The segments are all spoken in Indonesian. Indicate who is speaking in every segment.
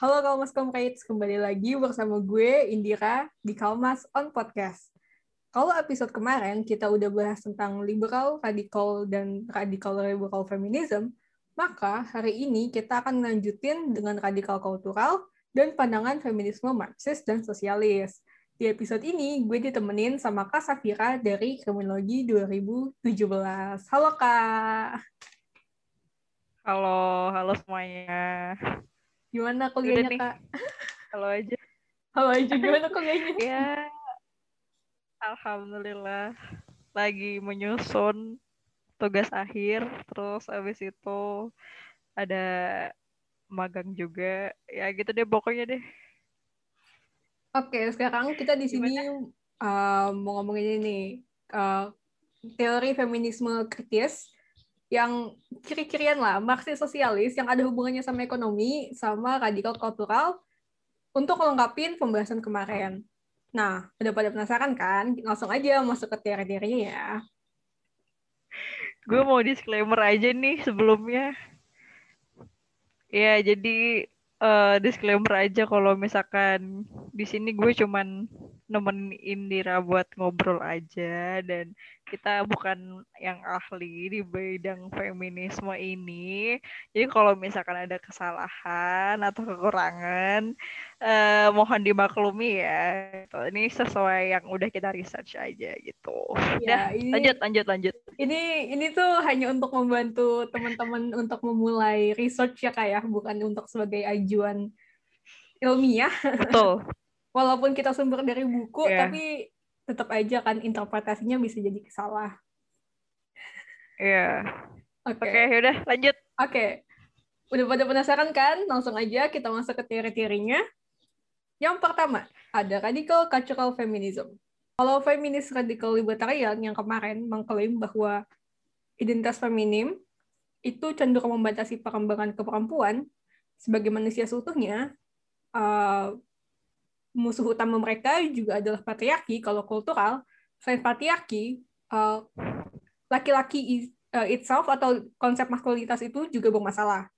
Speaker 1: Halo Kalmas Comrades, kembali lagi bersama gue Indira di Kalmas on Podcast. Kalau episode kemarin kita udah bahas tentang liberal, radikal, dan radikal liberal feminism, maka hari ini kita akan lanjutin dengan radikal kultural dan pandangan feminisme Marxis dan sosialis. Di episode ini, gue ditemenin sama Kak Safira dari Kriminologi 2017. Halo, Kak.
Speaker 2: Halo, halo semuanya.
Speaker 1: Gimana kuliahnya. Kak?
Speaker 2: Halo aja.
Speaker 1: Halo aja, gimana kuliahnya?
Speaker 2: Ya, Alhamdulillah. Lagi menyusun tugas akhir, terus abis itu ada magang juga. Ya gitu deh pokoknya deh.
Speaker 1: Oke, sekarang kita di sini uh, mau ngomongin ini uh, teori feminisme kritis yang kiri-kirian lah, Marxis sosialis yang ada hubungannya sama ekonomi, sama radikal kultural untuk melengkapi pembahasan kemarin. Nah, udah pada penasaran kan? Langsung aja masuk ke teori-teorinya ya.
Speaker 2: Gue mau disclaimer aja nih sebelumnya. Ya, jadi uh, disclaimer aja kalau misalkan di sini gue cuman nemenin Indira buat ngobrol aja dan kita bukan yang ahli di bidang feminisme ini. Jadi kalau misalkan ada kesalahan atau kekurangan uh, mohon dimaklumi ya. Ini sesuai yang udah kita research aja gitu. Ya, ini, lanjut lanjut lanjut.
Speaker 1: Ini ini tuh hanya untuk membantu teman-teman untuk memulai research ya kayak ya, bukan untuk sebagai ajuan ilmiah.
Speaker 2: Betul.
Speaker 1: Walaupun kita sumber dari buku yeah. tapi tetap aja kan interpretasinya bisa jadi salah.
Speaker 2: Iya. Yeah. Oke. Okay. Okay, udah lanjut.
Speaker 1: Oke. Okay. Udah pada penasaran kan? Langsung aja kita masuk ke teori-teorinya. Yang pertama, ada radical cultural feminism. Kalau feminis radical libertarian yang kemarin mengklaim bahwa identitas feminim itu cenderung membatasi perkembangan keperempuan sebagai manusia seutuhnya, uh, musuh utama mereka juga adalah patriarki. Kalau kultural, selain patriarki, eh, laki-laki uh, itself atau konsep maskulinitas itu juga bermasalah.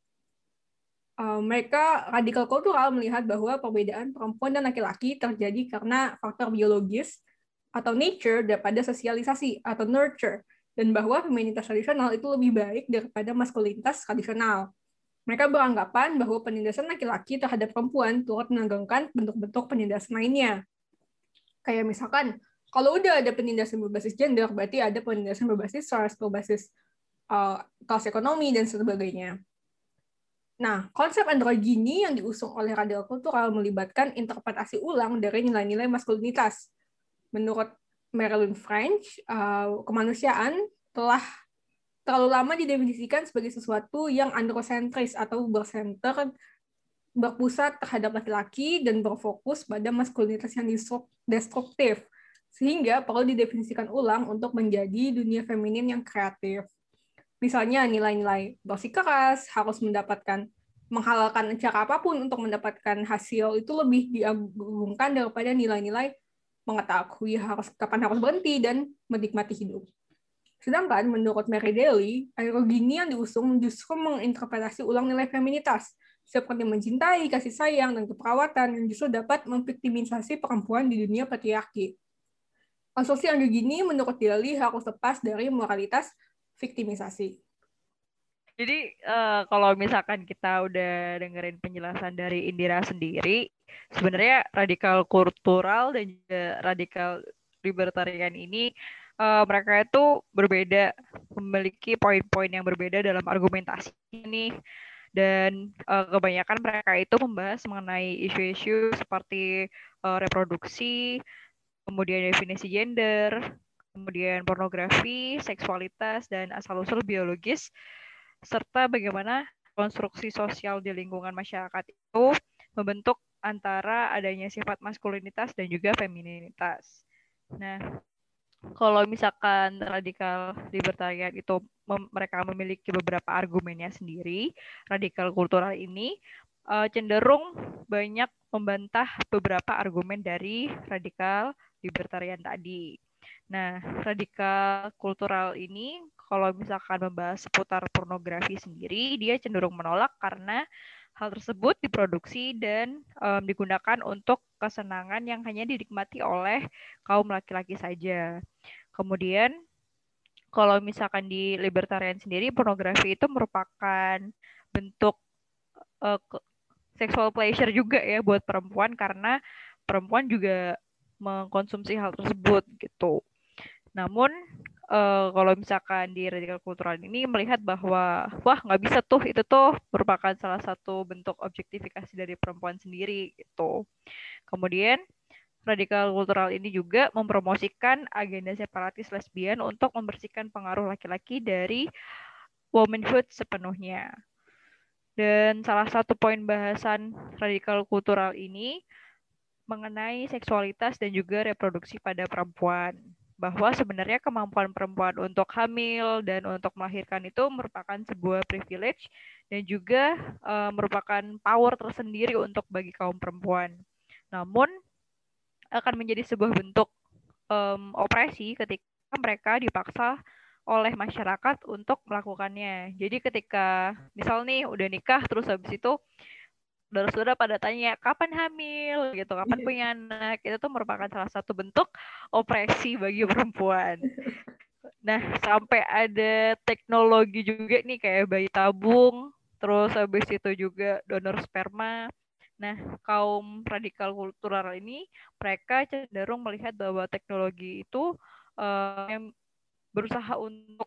Speaker 1: Uh, mereka radikal kultural melihat bahwa perbedaan perempuan dan laki-laki terjadi karena faktor biologis atau nature daripada sosialisasi atau nurture dan bahwa feminitas tradisional itu lebih baik daripada maskulinitas tradisional. Mereka beranggapan bahwa penindasan laki-laki terhadap perempuan turut menanggungkan bentuk-bentuk penindasan lainnya. Kayak misalkan, kalau udah ada penindasan berbasis gender, berarti ada penindasan berbasis ras, berbasis uh, kelas ekonomi, dan sebagainya. Nah, konsep androgini yang diusung oleh radikal kultural melibatkan interpretasi ulang dari nilai-nilai maskulinitas. Menurut Marilyn French, uh, kemanusiaan telah terlalu lama didefinisikan sebagai sesuatu yang androsentris atau bersenter berpusat terhadap laki-laki dan berfokus pada maskulinitas yang destruktif sehingga perlu didefinisikan ulang untuk menjadi dunia feminin yang kreatif. Misalnya nilai-nilai bersikeras harus mendapatkan menghalalkan cara apa pun untuk mendapatkan hasil itu lebih diagungkan daripada nilai-nilai mengetahui harus kapan harus berhenti dan menikmati hidup. Sedangkan menurut Mary Daly, aerogini yang diusung justru menginterpretasi ulang nilai feminitas, seperti mencintai, kasih sayang, dan keperawatan yang justru dapat memviktimisasi perempuan di dunia patriarki. Konstruksi androgini menurut Daly harus lepas dari moralitas viktimisasi.
Speaker 2: Jadi uh, kalau misalkan kita udah dengerin penjelasan dari Indira sendiri, sebenarnya radikal kultural dan juga radikal libertarian ini uh, mereka itu berbeda, memiliki poin-poin yang berbeda dalam argumentasi ini. Dan uh, kebanyakan mereka itu membahas mengenai isu-isu seperti uh, reproduksi, kemudian definisi gender, kemudian pornografi, seksualitas, dan asal-usul biologis, serta bagaimana konstruksi sosial di lingkungan masyarakat itu membentuk antara adanya sifat maskulinitas dan juga femininitas. Nah, kalau misalkan radikal libertarian itu mem mereka memiliki beberapa argumennya sendiri, radikal kultural ini uh, cenderung banyak membantah beberapa argumen dari radikal libertarian tadi. Nah, radikal kultural ini kalau misalkan membahas seputar pornografi sendiri, dia cenderung menolak karena hal tersebut diproduksi dan um, digunakan untuk kesenangan yang hanya dinikmati oleh kaum laki-laki saja. Kemudian kalau misalkan di libertarian sendiri pornografi itu merupakan bentuk uh, sexual pleasure juga ya buat perempuan karena perempuan juga mengkonsumsi hal tersebut gitu. Namun uh, kalau misalkan di radikal kultural ini melihat bahwa wah nggak bisa tuh itu tuh merupakan salah satu bentuk objektifikasi dari perempuan sendiri gitu. Kemudian radikal kultural ini juga mempromosikan agenda separatis lesbian untuk membersihkan pengaruh laki-laki dari womanhood sepenuhnya. Dan salah satu poin bahasan radikal kultural ini mengenai seksualitas dan juga reproduksi pada perempuan bahwa sebenarnya kemampuan perempuan untuk hamil dan untuk melahirkan itu merupakan sebuah privilege dan juga uh, merupakan power tersendiri untuk bagi kaum perempuan. Namun akan menjadi sebuah bentuk um, opresi ketika mereka dipaksa oleh masyarakat untuk melakukannya. Jadi ketika misal nih udah nikah terus habis itu saudara-saudara pada tanya kapan hamil gitu, kapan iya. punya anak. Itu tuh merupakan salah satu bentuk opresi bagi perempuan. Nah, sampai ada teknologi juga nih kayak bayi tabung, terus habis itu juga donor sperma. Nah, kaum radikal kultural ini mereka cenderung melihat bahwa teknologi itu uh, yang berusaha untuk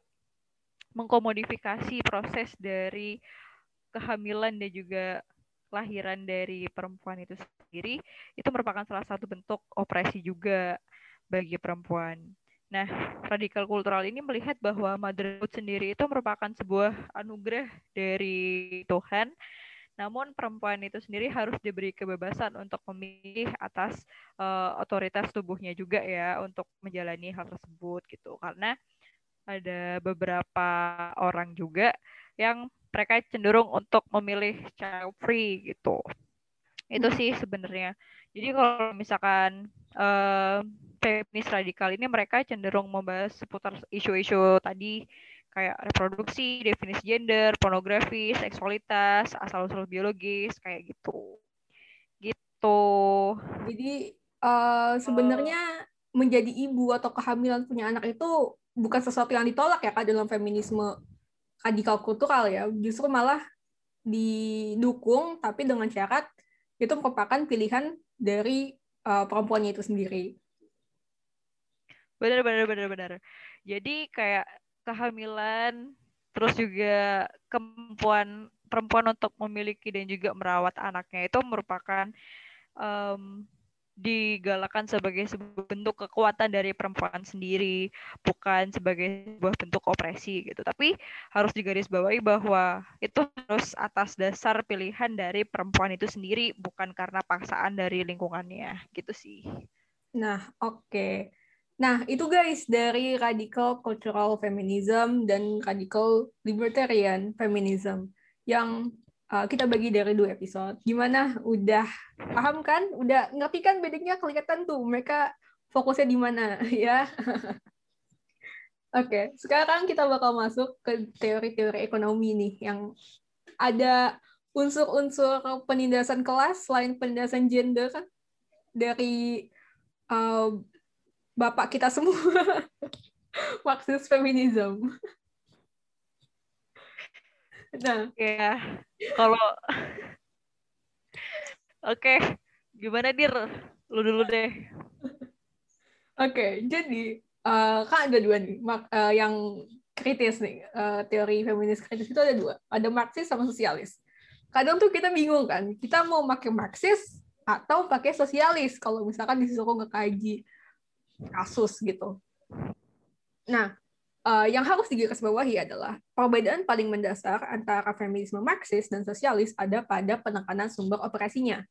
Speaker 2: mengkomodifikasi proses dari kehamilan dan juga kelahiran dari perempuan itu sendiri itu merupakan salah satu bentuk opresi juga bagi perempuan. Nah, radikal kultural ini melihat bahwa motherhood sendiri itu merupakan sebuah anugerah dari Tuhan, namun perempuan itu sendiri harus diberi kebebasan untuk memilih atas uh, otoritas tubuhnya juga ya untuk menjalani hal tersebut gitu. Karena ada beberapa orang juga yang mereka cenderung untuk memilih child free gitu. Itu sih sebenarnya. Jadi kalau misalkan uh, feminis radikal ini mereka cenderung membahas seputar isu-isu tadi kayak reproduksi, definisi gender, pornografi, seksualitas, asal-usul biologis kayak gitu. Gitu.
Speaker 1: Jadi uh, sebenarnya uh, menjadi ibu atau kehamilan punya anak itu bukan sesuatu yang ditolak ya kak dalam feminisme radikal kultural ya justru malah didukung tapi dengan syarat itu merupakan pilihan dari uh, perempuannya itu sendiri.
Speaker 2: Benar benar benar benar. Jadi kayak kehamilan terus juga kemampuan perempuan untuk memiliki dan juga merawat anaknya itu merupakan um, digalakan sebagai sebuah bentuk kekuatan dari perempuan sendiri, bukan sebagai sebuah bentuk opresi gitu. Tapi harus digarisbawahi bahwa itu harus atas dasar pilihan dari perempuan itu sendiri, bukan karena paksaan dari lingkungannya, gitu sih.
Speaker 1: Nah, oke. Okay. Nah, itu guys dari radical cultural feminism dan radical libertarian feminism yang uh, kita bagi dari dua episode. Gimana? Udah paham kan? Udah ngerti kan bedanya kelihatan tuh mereka fokusnya di mana ya? Oke, okay, sekarang kita bakal masuk ke teori-teori ekonomi nih yang ada unsur-unsur penindasan kelas selain penindasan gender kan dari uh, bapak kita semua Marxist feminism.
Speaker 2: Nah, ya kalau Oke, gimana dir? Lu dulu deh.
Speaker 1: Oke, jadi uh, kan ada dua nih mak, uh, yang kritis nih uh, teori feminis kritis itu ada dua, ada Marxis sama sosialis. Kadang tuh kita bingung kan, kita mau pakai Marxis atau pakai sosialis kalau misalkan disuruh ngekaji kasus gitu. Nah, uh, yang harus digarisbawahi adalah perbedaan paling mendasar antara feminisme Marxis dan sosialis ada pada penekanan sumber operasinya.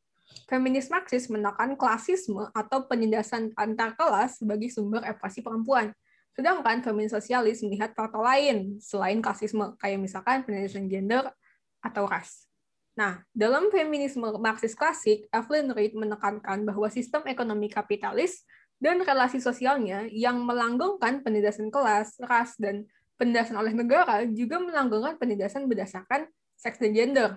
Speaker 1: Feminis Marxis menekan klasisme atau penindasan antar kelas sebagai sumber operasi perempuan. Sedangkan feminis sosialis melihat faktor lain selain klasisme, kayak misalkan penindasan gender atau ras. Nah, dalam feminisme Marxis klasik, Evelyn Reed menekankan bahwa sistem ekonomi kapitalis dan relasi sosialnya yang melanggengkan penindasan kelas, ras, dan penindasan oleh negara juga melanggengkan penindasan berdasarkan seks dan gender.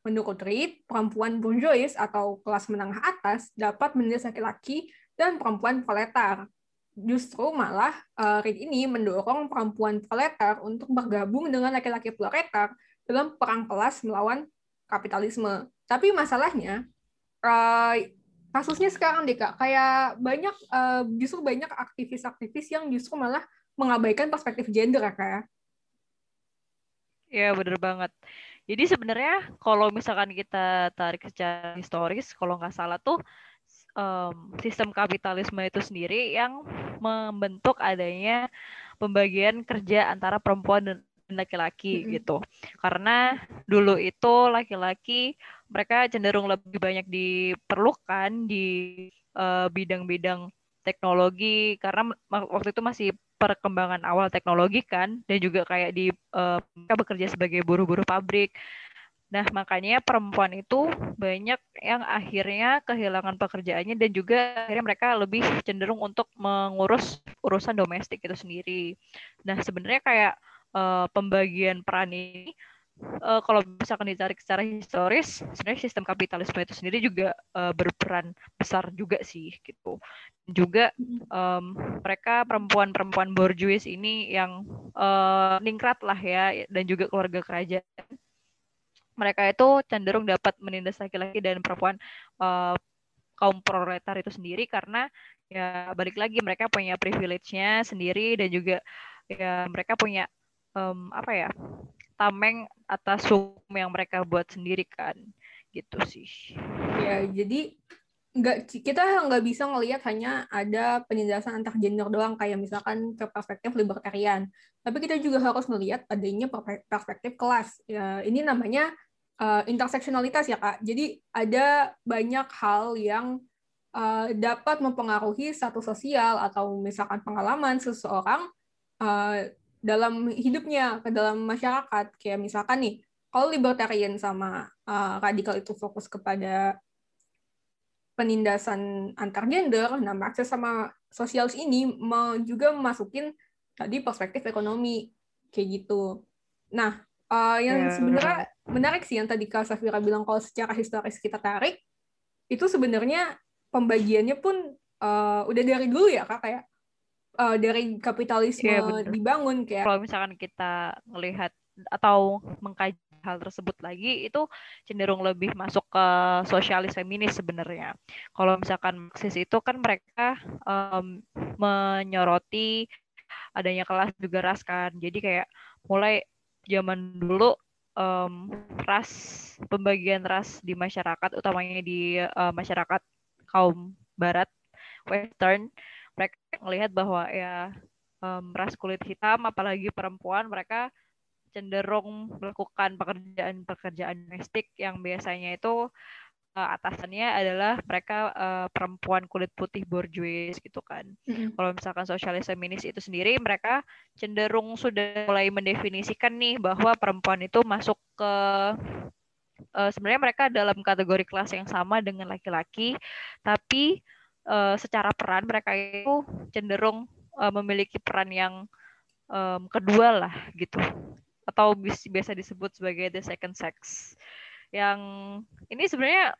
Speaker 1: Menurut Reid, perempuan bourgeois atau kelas menengah atas dapat menindas laki-laki dan perempuan proletar. Justru malah uh, Reid ini mendorong perempuan proletar untuk bergabung dengan laki-laki proletar dalam perang kelas melawan kapitalisme. Tapi masalahnya, uh, kasusnya sekarang deh kak, kayak banyak uh, justru banyak aktivis-aktivis yang justru malah mengabaikan perspektif gender ya kak ya.
Speaker 2: Ya bener banget. Jadi sebenarnya kalau misalkan kita tarik secara historis, kalau nggak salah tuh um, sistem kapitalisme itu sendiri yang membentuk adanya pembagian kerja antara perempuan dan laki-laki mm -hmm. gitu. Karena dulu itu laki-laki mereka cenderung lebih banyak diperlukan di bidang-bidang uh, bidang -bidang teknologi karena waktu itu masih perkembangan awal teknologi kan dan juga kayak di uh, mereka bekerja sebagai buruh-buruh pabrik. Nah, makanya perempuan itu banyak yang akhirnya kehilangan pekerjaannya dan juga akhirnya mereka lebih cenderung untuk mengurus urusan domestik itu sendiri. Nah, sebenarnya kayak uh, pembagian peran ini uh, kalau misalkan ditarik secara historis, sebenarnya sistem kapitalisme itu sendiri juga uh, berperan besar juga sih gitu. Juga um, mereka perempuan-perempuan borjuis ini yang uh, ningrat lah ya, dan juga keluarga kerajaan. Mereka itu cenderung dapat menindas laki-laki dan perempuan uh, kaum proletar itu sendiri karena ya balik lagi mereka punya privilege-nya sendiri dan juga ya mereka punya um, apa ya tameng atas hukum yang mereka buat sendiri kan gitu sih.
Speaker 1: Ya jadi nggak kita nggak bisa ngelihat hanya ada penindasan antar gender doang kayak misalkan ke perspektif libertarian. Tapi kita juga harus melihat adanya perspektif kelas. Ya ini namanya uh, interseksionalitas ya kak. Jadi ada banyak hal yang uh, dapat mempengaruhi satu sosial atau misalkan pengalaman seseorang uh, dalam hidupnya ke dalam masyarakat kayak misalkan nih kalau libertarian sama uh, radikal itu fokus kepada penindasan antar gender, nah Marxis sama sosialis ini mau juga masukin tadi perspektif ekonomi kayak gitu. Nah, uh, yang yeah. sebenarnya menarik sih yang tadi Kak Safira bilang kalau secara historis kita tarik, itu sebenarnya pembagiannya pun uh, udah dari dulu ya Kak, kayak uh, dari kapitalisme yeah, dibangun kayak
Speaker 2: kalau misalkan kita melihat atau mengkaji hal tersebut lagi itu cenderung lebih masuk ke sosialis feminis sebenarnya. Kalau misalkan Marxis itu kan mereka um, menyoroti adanya kelas juga ras kan. Jadi kayak mulai zaman dulu um, ras pembagian ras di masyarakat utamanya di uh, masyarakat kaum barat western mereka melihat bahwa ya um, ras kulit hitam apalagi perempuan mereka cenderung melakukan pekerjaan-pekerjaan domestik yang biasanya itu uh, atasannya adalah mereka uh, perempuan kulit putih borjuis gitu kan. Mm-hmm. Kalau misalkan sosialis feminis itu sendiri mereka cenderung sudah mulai mendefinisikan nih bahwa perempuan itu masuk ke uh, sebenarnya mereka dalam kategori kelas yang sama dengan laki-laki tapi uh, secara peran mereka itu cenderung uh, memiliki peran yang um, kedua lah gitu. Atau biasa disebut sebagai the second sex. Yang ini sebenarnya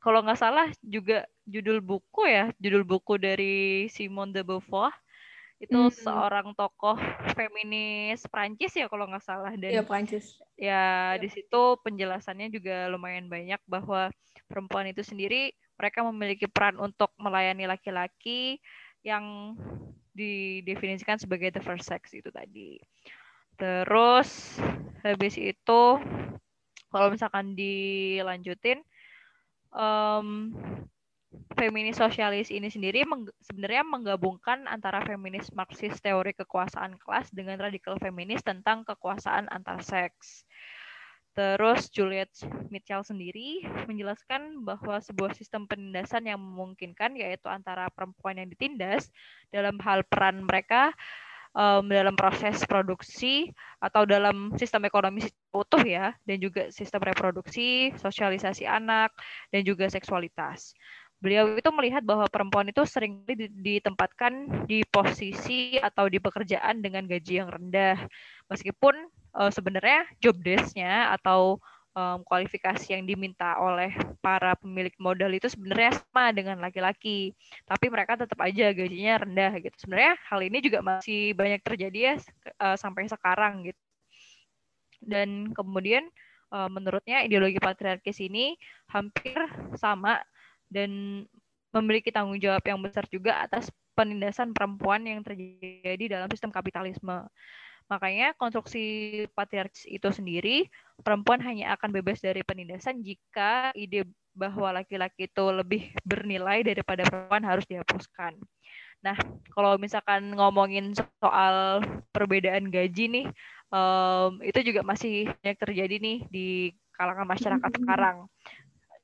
Speaker 2: kalau nggak salah juga judul buku ya judul buku dari Simone de Beauvoir. Itu hmm. seorang tokoh feminis Prancis ya kalau nggak salah. Dan
Speaker 1: ya Prancis.
Speaker 2: ya di situ penjelasannya juga lumayan banyak bahwa perempuan itu sendiri mereka memiliki peran untuk melayani laki-laki yang didefinisikan sebagai the first sex itu tadi. Terus habis itu kalau misalkan dilanjutin um, feminis sosialis ini sendiri meng, sebenarnya menggabungkan antara feminis marxis teori kekuasaan kelas dengan radikal feminis tentang kekuasaan antar seks. Terus Juliet Mitchell sendiri menjelaskan bahwa sebuah sistem penindasan yang memungkinkan yaitu antara perempuan yang ditindas dalam hal peran mereka um, dalam proses produksi atau dalam sistem ekonomi utuh ya dan juga sistem reproduksi, sosialisasi anak dan juga seksualitas. Beliau itu melihat bahwa perempuan itu sering ditempatkan di posisi atau di pekerjaan dengan gaji yang rendah meskipun uh, sebenarnya job desk-nya atau um, kualifikasi yang diminta oleh para pemilik modal itu sebenarnya sama dengan laki-laki, tapi mereka tetap aja gajinya rendah gitu. Sebenarnya hal ini juga masih banyak terjadi ya uh, sampai sekarang gitu. Dan kemudian uh, menurutnya ideologi patriarkis ini hampir sama dan memiliki tanggung jawab yang besar juga atas penindasan perempuan yang terjadi dalam sistem kapitalisme. Makanya konstruksi patriarkis itu sendiri, perempuan hanya akan bebas dari penindasan jika ide bahwa laki-laki itu lebih bernilai daripada perempuan harus dihapuskan. Nah, kalau misalkan ngomongin soal perbedaan gaji nih, um, itu juga masih banyak terjadi nih di kalangan masyarakat sekarang.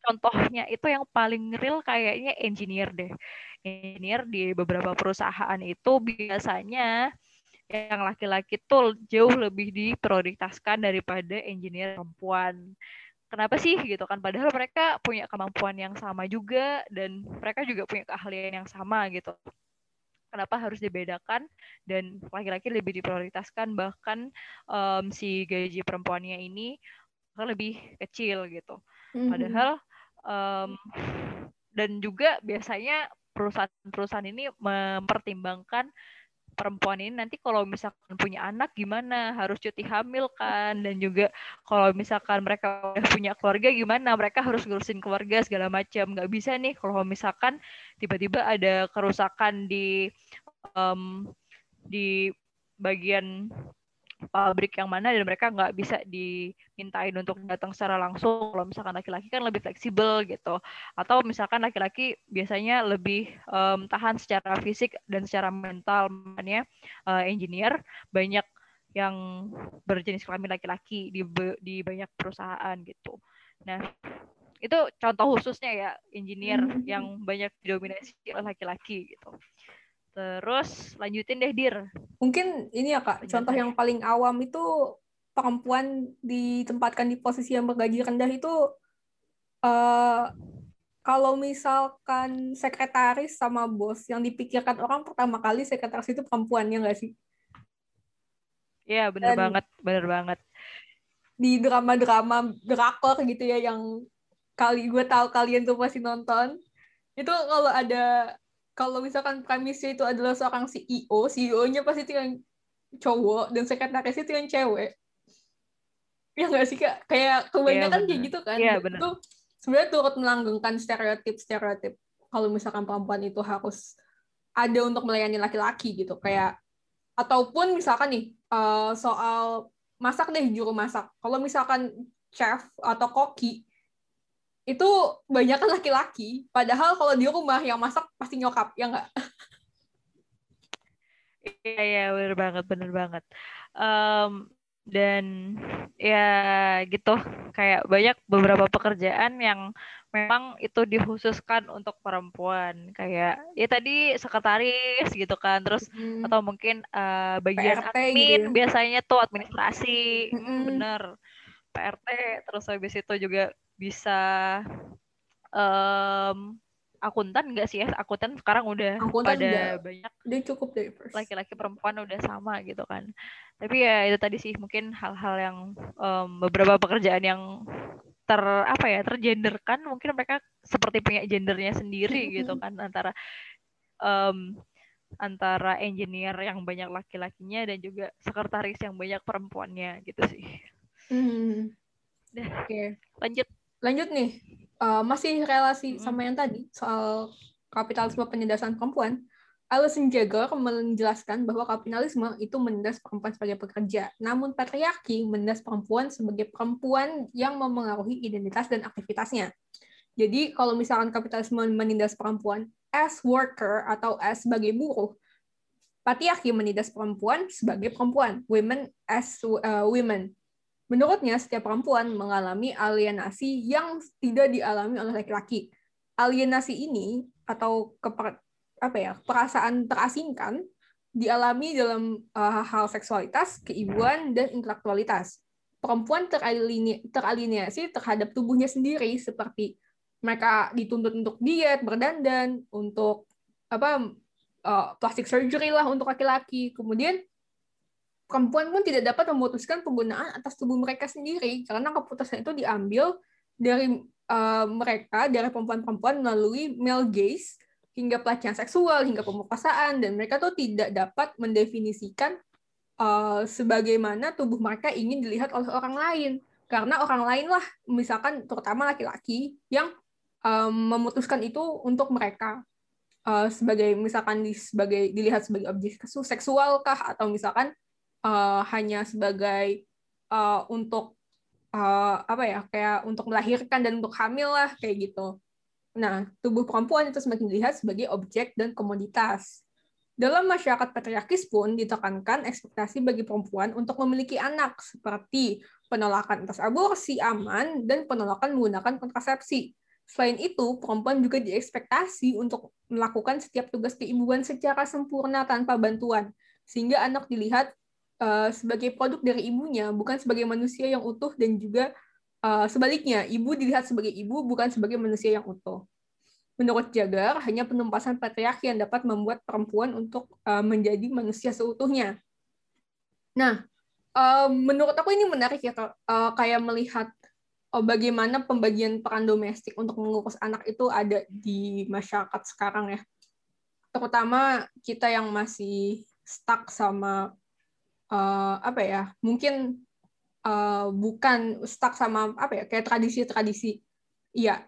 Speaker 2: Contohnya itu yang paling real kayaknya engineer deh. Engineer di beberapa perusahaan itu biasanya yang laki-laki tuh jauh lebih diprioritaskan daripada engineer perempuan. Kenapa sih gitu kan? Padahal mereka punya kemampuan yang sama juga dan mereka juga punya keahlian yang sama gitu. Kenapa harus dibedakan dan laki-laki lebih diprioritaskan bahkan um, si gaji perempuannya ini lebih kecil gitu. Mm-hmm. Padahal um, dan juga biasanya perusahaan-perusahaan ini mempertimbangkan perempuan ini nanti kalau misalkan punya anak gimana? Harus cuti hamil kan? Dan juga kalau misalkan mereka udah punya keluarga gimana? Mereka harus ngurusin keluarga segala macam. Nggak bisa nih kalau misalkan tiba-tiba ada kerusakan di um, di bagian pabrik yang mana dan mereka nggak bisa dimintain untuk datang secara langsung. Kalau misalkan laki-laki kan lebih fleksibel gitu. Atau misalkan laki-laki biasanya lebih um, tahan secara fisik dan secara mental. Makanya uh, engineer banyak yang berjenis kelamin laki-laki di di banyak perusahaan gitu. Nah itu contoh khususnya ya engineer hmm. yang banyak didominasi oleh laki-laki gitu Terus lanjutin deh Dir.
Speaker 1: Mungkin ini ya Kak, contoh yang paling awam itu perempuan ditempatkan di posisi yang bergaji rendah itu uh, kalau misalkan sekretaris sama bos yang dipikirkan orang pertama kali sekretaris itu perempuan ya nggak sih?
Speaker 2: Iya benar banget, benar banget.
Speaker 1: Di drama-drama drakor gitu ya yang kali gue tahu kalian tuh pasti nonton itu kalau ada kalau misalkan premisnya itu adalah seorang CEO, CEO-nya pasti itu yang cowok dan sekretaris itu yang cewek. Ya nggak sih kak? Kayak kebanyakan ya, kayak gitu kan.
Speaker 2: Iya benar.
Speaker 1: Itu sebenarnya turut melanggengkan stereotip-stereotip kalau misalkan perempuan itu harus ada untuk melayani laki-laki gitu. Kayak ataupun misalkan nih uh, soal masak deh juru masak. Kalau misalkan chef atau koki itu banyak kan laki-laki padahal kalau di rumah yang masak pasti nyokap ya nggak
Speaker 2: iya iya benar banget benar banget um, dan ya gitu kayak banyak beberapa pekerjaan yang memang itu dikhususkan untuk perempuan kayak ya tadi sekretaris gitu kan terus hmm. atau mungkin uh, bagian PRT admin gitu. Ya. biasanya tuh administrasi hmm. bener PRT terus habis itu juga bisa um, akuntan enggak sih ya? Akuntan sekarang udah akuntan pada udah, banyak.
Speaker 1: Dia cukup diverse.
Speaker 2: Laki-laki perempuan udah sama gitu kan. Tapi ya itu tadi sih mungkin hal-hal yang um, beberapa pekerjaan yang ter apa ya tergenderkan mungkin mereka seperti punya gendernya sendiri gitu kan antara um, antara engineer yang banyak laki-lakinya dan juga sekretaris yang banyak perempuannya gitu sih.
Speaker 1: Hmm. Oke, okay. lanjut lanjut nih uh, masih relasi sama yang tadi soal kapitalisme penindasan perempuan Alison Jagger menjelaskan bahwa kapitalisme itu menindas perempuan sebagai pekerja, namun patriarki menindas perempuan sebagai perempuan yang memengaruhi identitas dan aktivitasnya. Jadi kalau misalkan kapitalisme menindas perempuan as worker atau as sebagai buruh, patriarki menindas perempuan sebagai perempuan, women as uh, women. Menurutnya, setiap perempuan mengalami alienasi yang tidak dialami oleh laki-laki. Alienasi ini atau keper, apa ya perasaan terasingkan dialami dalam uh, hal seksualitas, keibuan, dan intelektualitas. Perempuan teralienasi terhadap tubuhnya sendiri seperti mereka dituntut untuk diet, berdandan, untuk apa uh, plastic surgery lah untuk laki-laki. Kemudian perempuan pun tidak dapat memutuskan penggunaan atas tubuh mereka sendiri karena keputusan itu diambil dari uh, mereka dari perempuan-perempuan melalui male gaze hingga pelecehan seksual hingga pemerkosaan dan mereka tuh tidak dapat mendefinisikan uh, sebagaimana tubuh mereka ingin dilihat oleh orang lain. Karena orang lain lah misalkan terutama laki-laki yang um, memutuskan itu untuk mereka. Uh, sebagai misalkan di, sebagai dilihat sebagai objek seksual kah atau misalkan uh, hanya sebagai uh, untuk uh, apa ya kayak untuk melahirkan dan untuk hamil lah kayak gitu. Nah, tubuh perempuan itu semakin dilihat sebagai objek dan komoditas. Dalam masyarakat patriarkis pun ditekankan ekspektasi bagi perempuan untuk memiliki anak, seperti penolakan atas aborsi aman dan penolakan menggunakan kontrasepsi. Selain itu, perempuan juga diekspektasi untuk melakukan setiap tugas keibuan secara sempurna tanpa bantuan, sehingga anak dilihat uh, sebagai produk dari ibunya, bukan sebagai manusia yang utuh dan juga uh, sebaliknya, ibu dilihat sebagai ibu, bukan sebagai manusia yang utuh. Menurut Jagar, hanya penumpasan patriarki yang dapat membuat perempuan untuk uh, menjadi manusia seutuhnya. Nah, uh, menurut aku ini menarik ya, uh, kayak melihat uh, bagaimana pembagian peran domestik untuk mengurus anak itu ada di masyarakat sekarang ya. Terutama kita yang masih stuck sama uh, apa ya mungkin uh, bukan stuck sama apa ya kayak tradisi-tradisi. Ya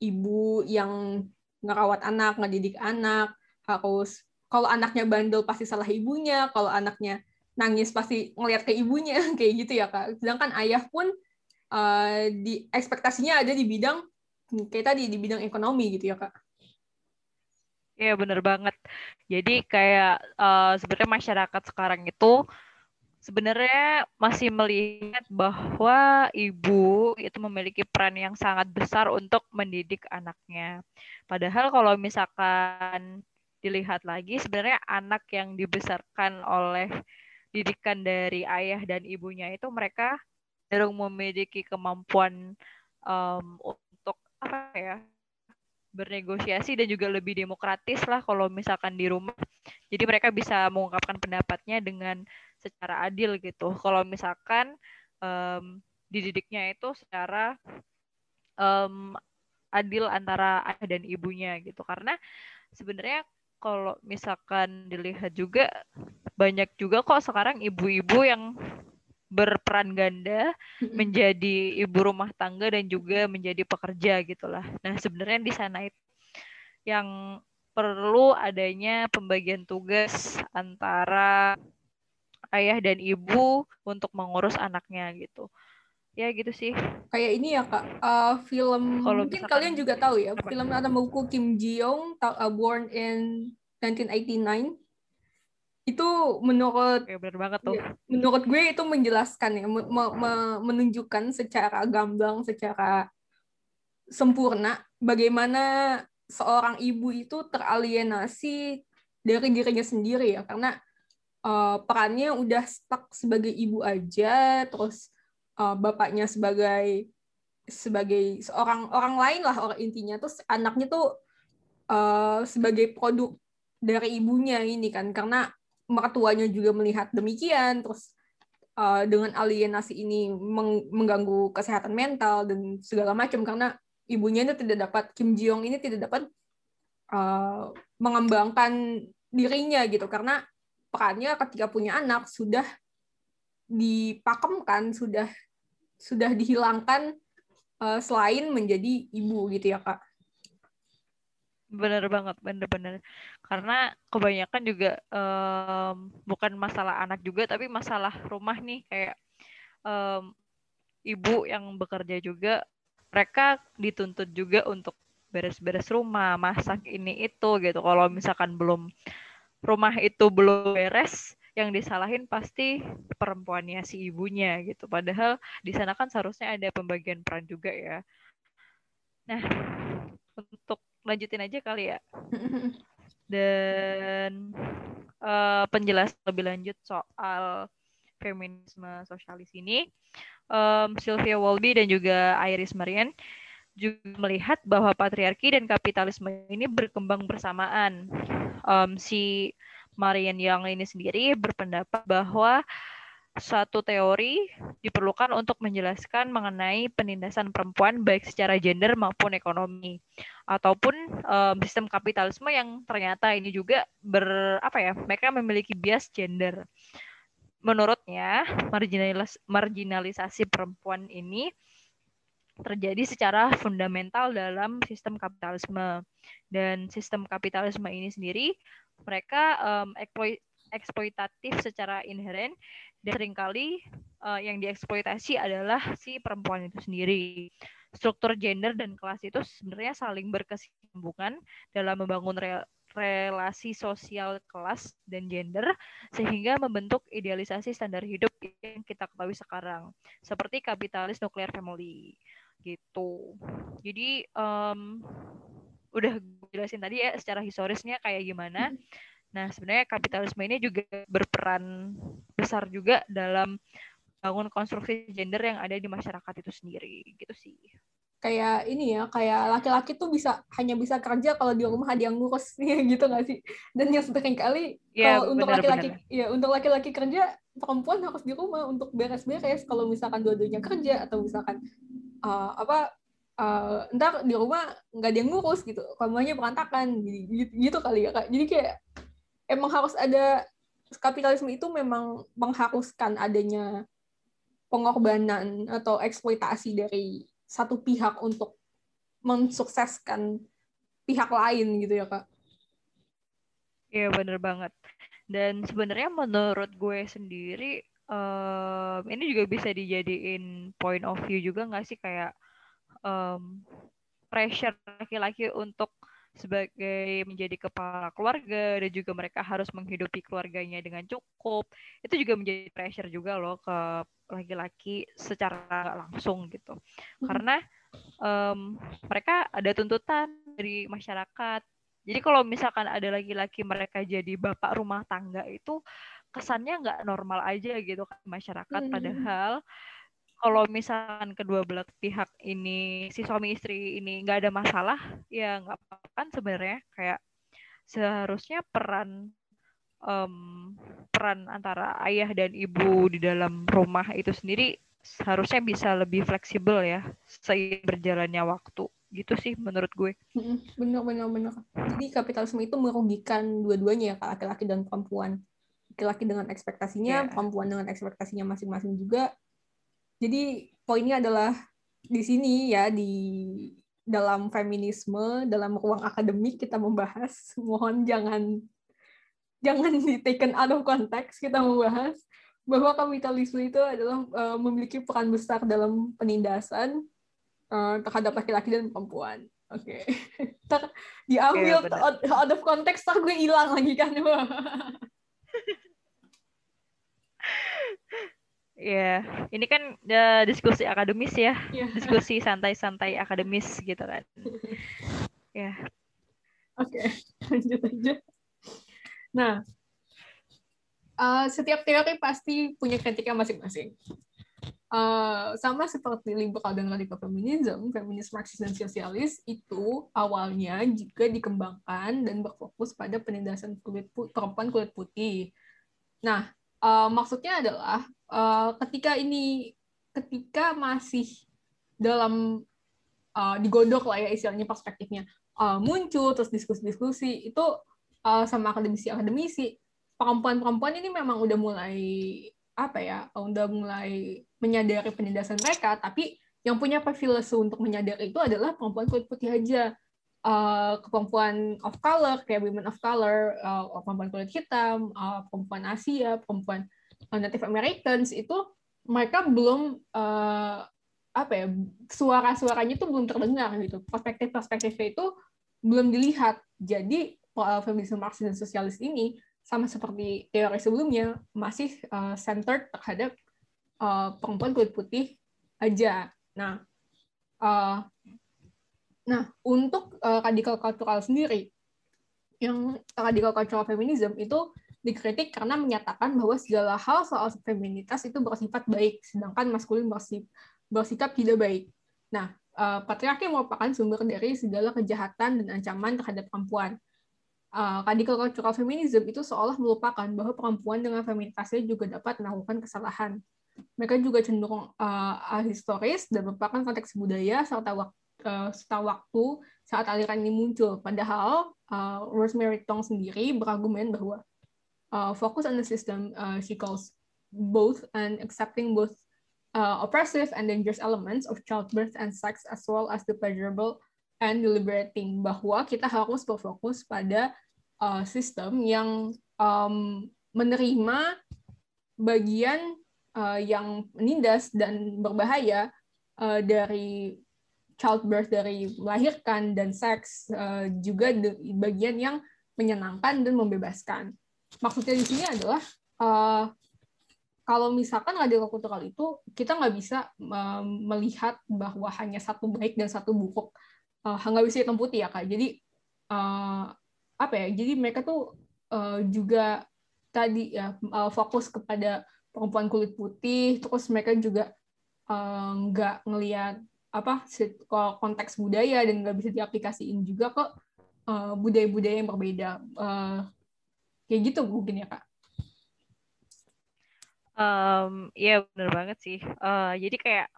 Speaker 1: ibu yang ngerawat anak ngedidik anak harus kalau anaknya bandel pasti salah ibunya kalau anaknya nangis pasti ngeliat ke ibunya kayak gitu ya kak. Sedangkan ayah pun uh, di ekspektasinya ada di bidang kayak tadi di bidang ekonomi gitu ya kak.
Speaker 2: Iya bener banget. Jadi kayak uh, sebenarnya masyarakat sekarang itu sebenarnya masih melihat bahwa ibu itu memiliki peran yang sangat besar untuk mendidik anaknya. Padahal kalau misalkan dilihat lagi sebenarnya anak yang dibesarkan oleh didikan dari ayah dan ibunya itu mereka cenderung memiliki kemampuan um, untuk apa ya bernegosiasi dan juga lebih demokratis lah kalau misalkan di rumah. Jadi mereka bisa mengungkapkan pendapatnya dengan secara adil gitu. Kalau misalkan um, dididiknya itu secara um, adil antara ayah dan ibunya gitu. Karena sebenarnya kalau misalkan dilihat juga banyak juga kok sekarang ibu-ibu yang berperan ganda menjadi ibu rumah tangga dan juga menjadi pekerja gitulah. Nah, sebenarnya di sana itu yang perlu adanya pembagian tugas antara ayah dan ibu untuk mengurus anaknya gitu. Ya gitu sih.
Speaker 1: Kayak ini ya kak uh, film Kalo mungkin kalian juga tahu ya apa? film atau buku Kim Ji Young uh, Born in 1989 itu menurut
Speaker 2: ya, bener banget tuh. ya,
Speaker 1: menurut gue itu menjelaskan ya me, me, menunjukkan secara gamblang secara sempurna bagaimana seorang ibu itu teralienasi dari dirinya sendiri ya. Karena uh, perannya udah stuck sebagai ibu aja, terus uh, bapaknya sebagai sebagai seorang orang lain lah orang intinya. Terus anaknya tuh uh, sebagai produk dari ibunya ini kan karena mertuanya juga melihat demikian. Terus uh, dengan alienasi ini meng mengganggu kesehatan mental dan segala macam karena ibunya itu tidak dapat Kim Jong ini tidak dapat uh, mengembangkan dirinya gitu. Karena perannya ketika punya anak sudah dipakemkan, sudah sudah dihilangkan uh, selain menjadi ibu gitu ya kak.
Speaker 2: Bener banget, bener-bener. Karena kebanyakan juga um, bukan masalah anak juga, tapi masalah rumah nih kayak um, ibu yang bekerja juga, mereka dituntut juga untuk beres-beres rumah, masak ini itu gitu. Kalau misalkan belum rumah itu belum beres, yang disalahin pasti perempuannya si ibunya gitu. Padahal di sana kan seharusnya ada pembagian peran juga ya. Nah, untuk lanjutin aja kali ya. Dan uh, penjelasan lebih lanjut soal feminisme sosialis ini, um, Sylvia Wolby dan juga Iris Marian juga melihat bahwa patriarki dan kapitalisme ini berkembang bersamaan. Um, si Marian Young ini sendiri berpendapat bahwa suatu teori diperlukan untuk menjelaskan mengenai penindasan perempuan baik secara gender maupun ekonomi ataupun um, sistem kapitalisme yang ternyata ini juga ber apa ya mereka memiliki bias gender. Menurutnya marginalis marginalisasi perempuan ini terjadi secara fundamental dalam sistem kapitalisme dan sistem kapitalisme ini sendiri mereka um, eksploitatif secara inheren dan sering kali uh, yang dieksploitasi adalah si perempuan itu sendiri. Struktur gender dan kelas itu sebenarnya saling berkesinambungan dalam membangun re relasi sosial kelas dan gender sehingga membentuk idealisasi standar hidup yang kita ketahui sekarang seperti kapitalis nuclear family gitu. Jadi um, udah jelasin tadi ya secara historisnya kayak gimana. Nah, sebenarnya kapitalisme ini juga berperan besar juga dalam bangun konstruksi gender yang ada di masyarakat itu sendiri, gitu sih.
Speaker 1: Kayak ini ya, kayak laki-laki tuh bisa hanya bisa kerja kalau di rumah ada yang ngurus gitu nggak sih? Dan yang sering kali ya, kalau untuk laki-laki ya untuk laki-laki kerja perempuan harus di rumah untuk beres-beres kalau misalkan dua-duanya kerja atau misalkan uh, apa uh, ntar di rumah nggak ada yang ngurus gitu kamunya berantakan gitu, gitu kali ya kak jadi kayak emang harus ada kapitalisme itu memang mengharuskan adanya pengorbanan atau eksploitasi dari satu pihak untuk mensukseskan pihak lain gitu ya kak.
Speaker 2: Iya bener banget. Dan sebenarnya menurut gue sendiri um, ini juga bisa dijadiin point of view juga nggak sih? Kayak um, pressure laki-laki untuk sebagai menjadi kepala keluarga dan juga mereka harus menghidupi keluarganya dengan cukup. Itu juga menjadi pressure juga loh ke laki-laki secara langsung gitu. Hmm. karena um, mereka ada tuntutan dari masyarakat. Jadi kalau misalkan ada laki-laki mereka jadi bapak rumah tangga itu kesannya nggak normal aja gitu kan masyarakat. Hmm. padahal kalau misalkan kedua belah pihak ini si suami istri ini nggak ada masalah ya nggak apa-apa kan sebenarnya. Kayak seharusnya peran um, peran antara ayah dan ibu di dalam rumah itu sendiri seharusnya bisa lebih fleksibel ya seiring berjalannya waktu. Gitu sih menurut gue.
Speaker 1: Benar benar benar. Jadi kapitalisme itu merugikan dua-duanya ya laki-laki dan perempuan laki-laki dengan ekspektasinya yeah. perempuan dengan ekspektasinya masing-masing juga jadi poinnya adalah di sini ya di dalam feminisme dalam ruang akademik kita membahas mohon jangan jangan di taken out of context kita membahas bahwa kapitalisme itu adalah uh, memiliki peran besar dalam penindasan uh, terhadap laki-laki dan perempuan. Oke. Okay. diambil yeah, out, out of context, tak gue hilang lagi kan.
Speaker 2: Ya, yeah. ini kan uh, diskusi akademis ya, yeah. diskusi santai-santai akademis gitu kan.
Speaker 1: ya. Yeah. Oke, okay. lanjut aja. Nah, uh, setiap teori pasti punya kritiknya masing-masing. Uh, sama seperti liberal dan radikal feminism, feminis Marxis dan sosialis itu awalnya juga dikembangkan dan berfokus pada penindasan kulit perempuan kulit putih. Nah, uh, maksudnya adalah uh, ketika ini ketika masih dalam uh, digodok lah ya istilahnya perspektifnya uh, muncul terus diskusi-diskusi itu uh, sama akademisi-akademisi perempuan-perempuan ini memang udah mulai apa ya udah mulai menyadari penindasan mereka tapi yang punya privilege untuk menyadari itu adalah perempuan kulit putih aja uh, perempuan of color kayak women of color uh, perempuan kulit hitam uh, perempuan Asia perempuan Native Americans itu mereka belum uh, apa ya suara-suaranya itu belum terdengar gitu. Perspektif-perspektifnya itu belum dilihat. Jadi feminisme Marxis dan sosialis ini sama seperti teori sebelumnya masih uh, centered terhadap uh, perempuan kulit putih aja. Nah uh, nah untuk uh, radikal cultural sendiri yang radikal cultural feminism itu dikritik karena menyatakan bahwa segala hal soal feminitas itu bersifat baik, sedangkan maskulin bersif, bersikap tidak baik. Nah, uh, patriarki merupakan sumber dari segala kejahatan dan ancaman terhadap perempuan. uh, radical cultural feminism itu seolah melupakan bahwa perempuan dengan feminitasnya juga dapat melakukan kesalahan. Mereka juga cenderung uh, historis dan merupakan konteks budaya serta waktu, serta waktu saat aliran ini muncul. Padahal uh, Rosemary Tong sendiri berargumen bahwa uh, focus on the system uh, she calls both and accepting both uh, oppressive and dangerous elements of childbirth and sex as well as the pleasurable and deliberating bahwa kita harus berfokus pada uh, sistem yang um, menerima bagian uh, yang menindas dan berbahaya uh, dari childbirth dari melahirkan dan seks uh, juga bagian yang menyenangkan dan membebaskan. Maksudnya di sini adalah uh, kalau misalkan radikal kultural itu kita nggak bisa uh, melihat bahwa hanya satu baik dan satu buruk, uh, nggak bisa hitam putih ya kak. Jadi uh, apa ya jadi mereka tuh uh, juga tadi ya uh, fokus kepada perempuan kulit putih terus mereka juga nggak uh, ngelihat apa konteks budaya dan nggak bisa diaplikasiin juga kok budaya-budaya yang berbeda. Uh, kayak gitu mungkin ya kak.
Speaker 2: Um, ya benar banget sih. Uh, jadi kayak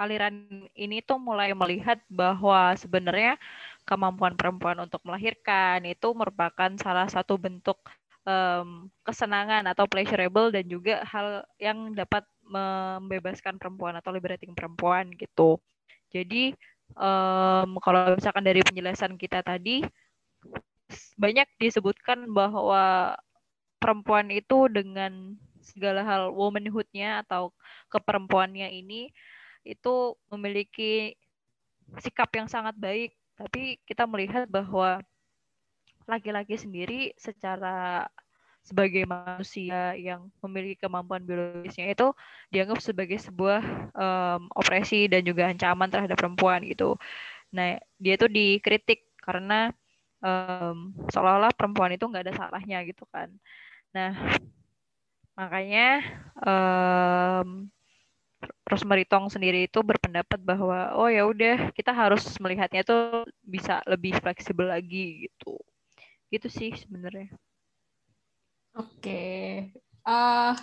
Speaker 2: aliran ini tuh mulai melihat bahwa sebenarnya kemampuan perempuan untuk melahirkan itu merupakan salah satu bentuk um, kesenangan atau pleasurable dan juga hal yang dapat membebaskan perempuan atau liberating perempuan gitu. Jadi um, kalau misalkan dari penjelasan kita tadi banyak disebutkan bahwa perempuan itu dengan segala hal womanhoodnya atau keperempuannya ini itu memiliki sikap yang sangat baik. Tapi kita melihat bahwa laki-laki sendiri secara sebagai manusia yang memiliki kemampuan biologisnya itu dianggap sebagai sebuah um, opresi dan juga ancaman terhadap perempuan gitu. Nah dia tuh dikritik karena um, seolah-olah perempuan itu nggak ada salahnya gitu kan. Nah makanya um, Rosemary Tong sendiri itu berpendapat bahwa oh ya udah kita harus melihatnya itu bisa lebih fleksibel lagi gitu. Gitu sih sebenarnya.
Speaker 1: Oke. Uh,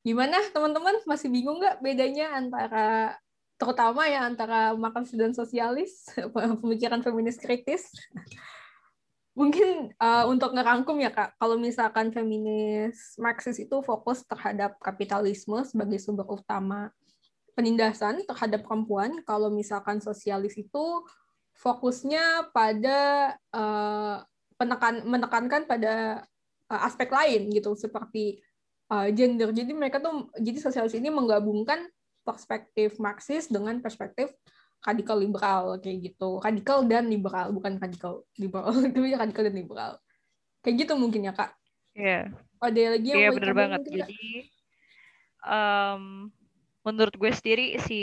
Speaker 1: gimana teman-teman masih bingung nggak bedanya antara terutama ya antara Marxis dan sosialis, pemikiran feminis kritis? Mungkin uh, untuk ngerangkum ya Kak, kalau misalkan feminis Marxis itu fokus terhadap kapitalisme sebagai sumber utama penindasan terhadap perempuan kalau misalkan sosialis itu fokusnya pada uh, penekan menekankan pada uh, aspek lain gitu seperti uh, gender. Jadi mereka tuh jadi sosialis ini menggabungkan perspektif Marxis dengan perspektif radikal liberal kayak gitu. Radikal dan liberal, bukan radikal liberal, tapi radikal dan liberal. Kayak gitu mungkin ya, Kak.
Speaker 2: Iya. Yeah.
Speaker 1: Ada lagi yang
Speaker 2: Iya, yeah, bener banget. Jadi um, menurut gue sendiri si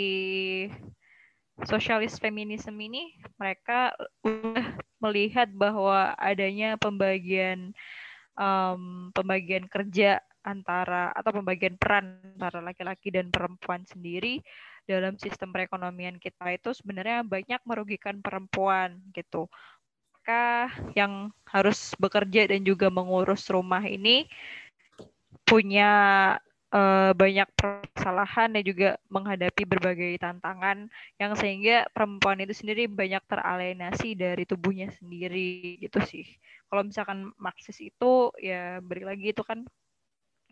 Speaker 2: sosialis feminisme ini mereka udah melihat bahwa adanya pembagian um, pembagian kerja antara atau pembagian peran antara laki-laki dan perempuan sendiri dalam sistem perekonomian kita itu sebenarnya banyak merugikan perempuan gitu. Maka yang harus bekerja dan juga mengurus rumah ini punya uh, banyak permasalahan dan juga menghadapi berbagai tantangan yang sehingga perempuan itu sendiri banyak teralienasi dari tubuhnya sendiri gitu sih. Kalau misalkan Marxis itu ya beri lagi itu kan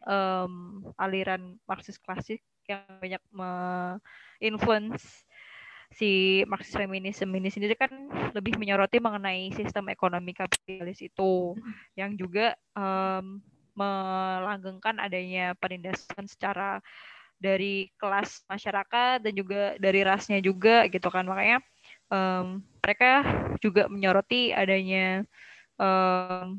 Speaker 2: um, aliran Marxis klasik yang banyak me-influence si Marxis feminisme ini sendiri kan lebih menyoroti mengenai sistem ekonomi kapitalis itu yang juga um, melanggengkan adanya penindasan secara dari kelas masyarakat dan juga dari rasnya juga gitu kan makanya um, mereka juga menyoroti adanya um,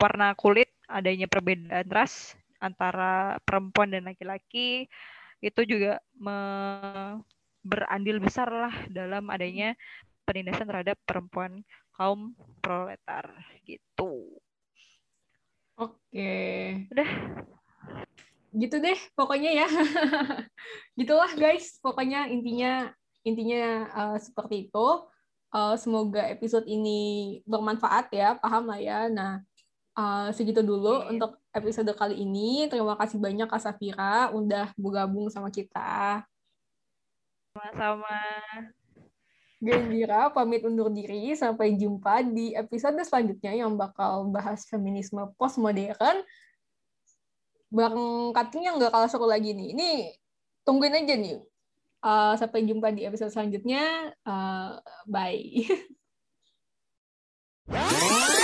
Speaker 2: warna kulit adanya perbedaan ras antara perempuan dan laki-laki itu juga me berandil besar lah dalam adanya penindasan terhadap perempuan kaum proletar gitu.
Speaker 1: Oke. Udah. Gitu deh pokoknya ya. Gitulah guys, pokoknya intinya intinya uh, seperti itu. Uh, semoga episode ini bermanfaat ya, paham lah ya. Nah, uh, segitu dulu yeah. untuk episode kali ini. Terima kasih banyak Kak Safira udah bergabung sama kita.
Speaker 2: Sama-sama.
Speaker 1: Gembira pamit undur diri. Sampai jumpa di episode selanjutnya yang bakal bahas feminisme postmodern. Bareng Katrin yang gak kalah seru lagi nih. Ini tungguin aja nih. Uh, sampai jumpa di episode selanjutnya. Uh, bye.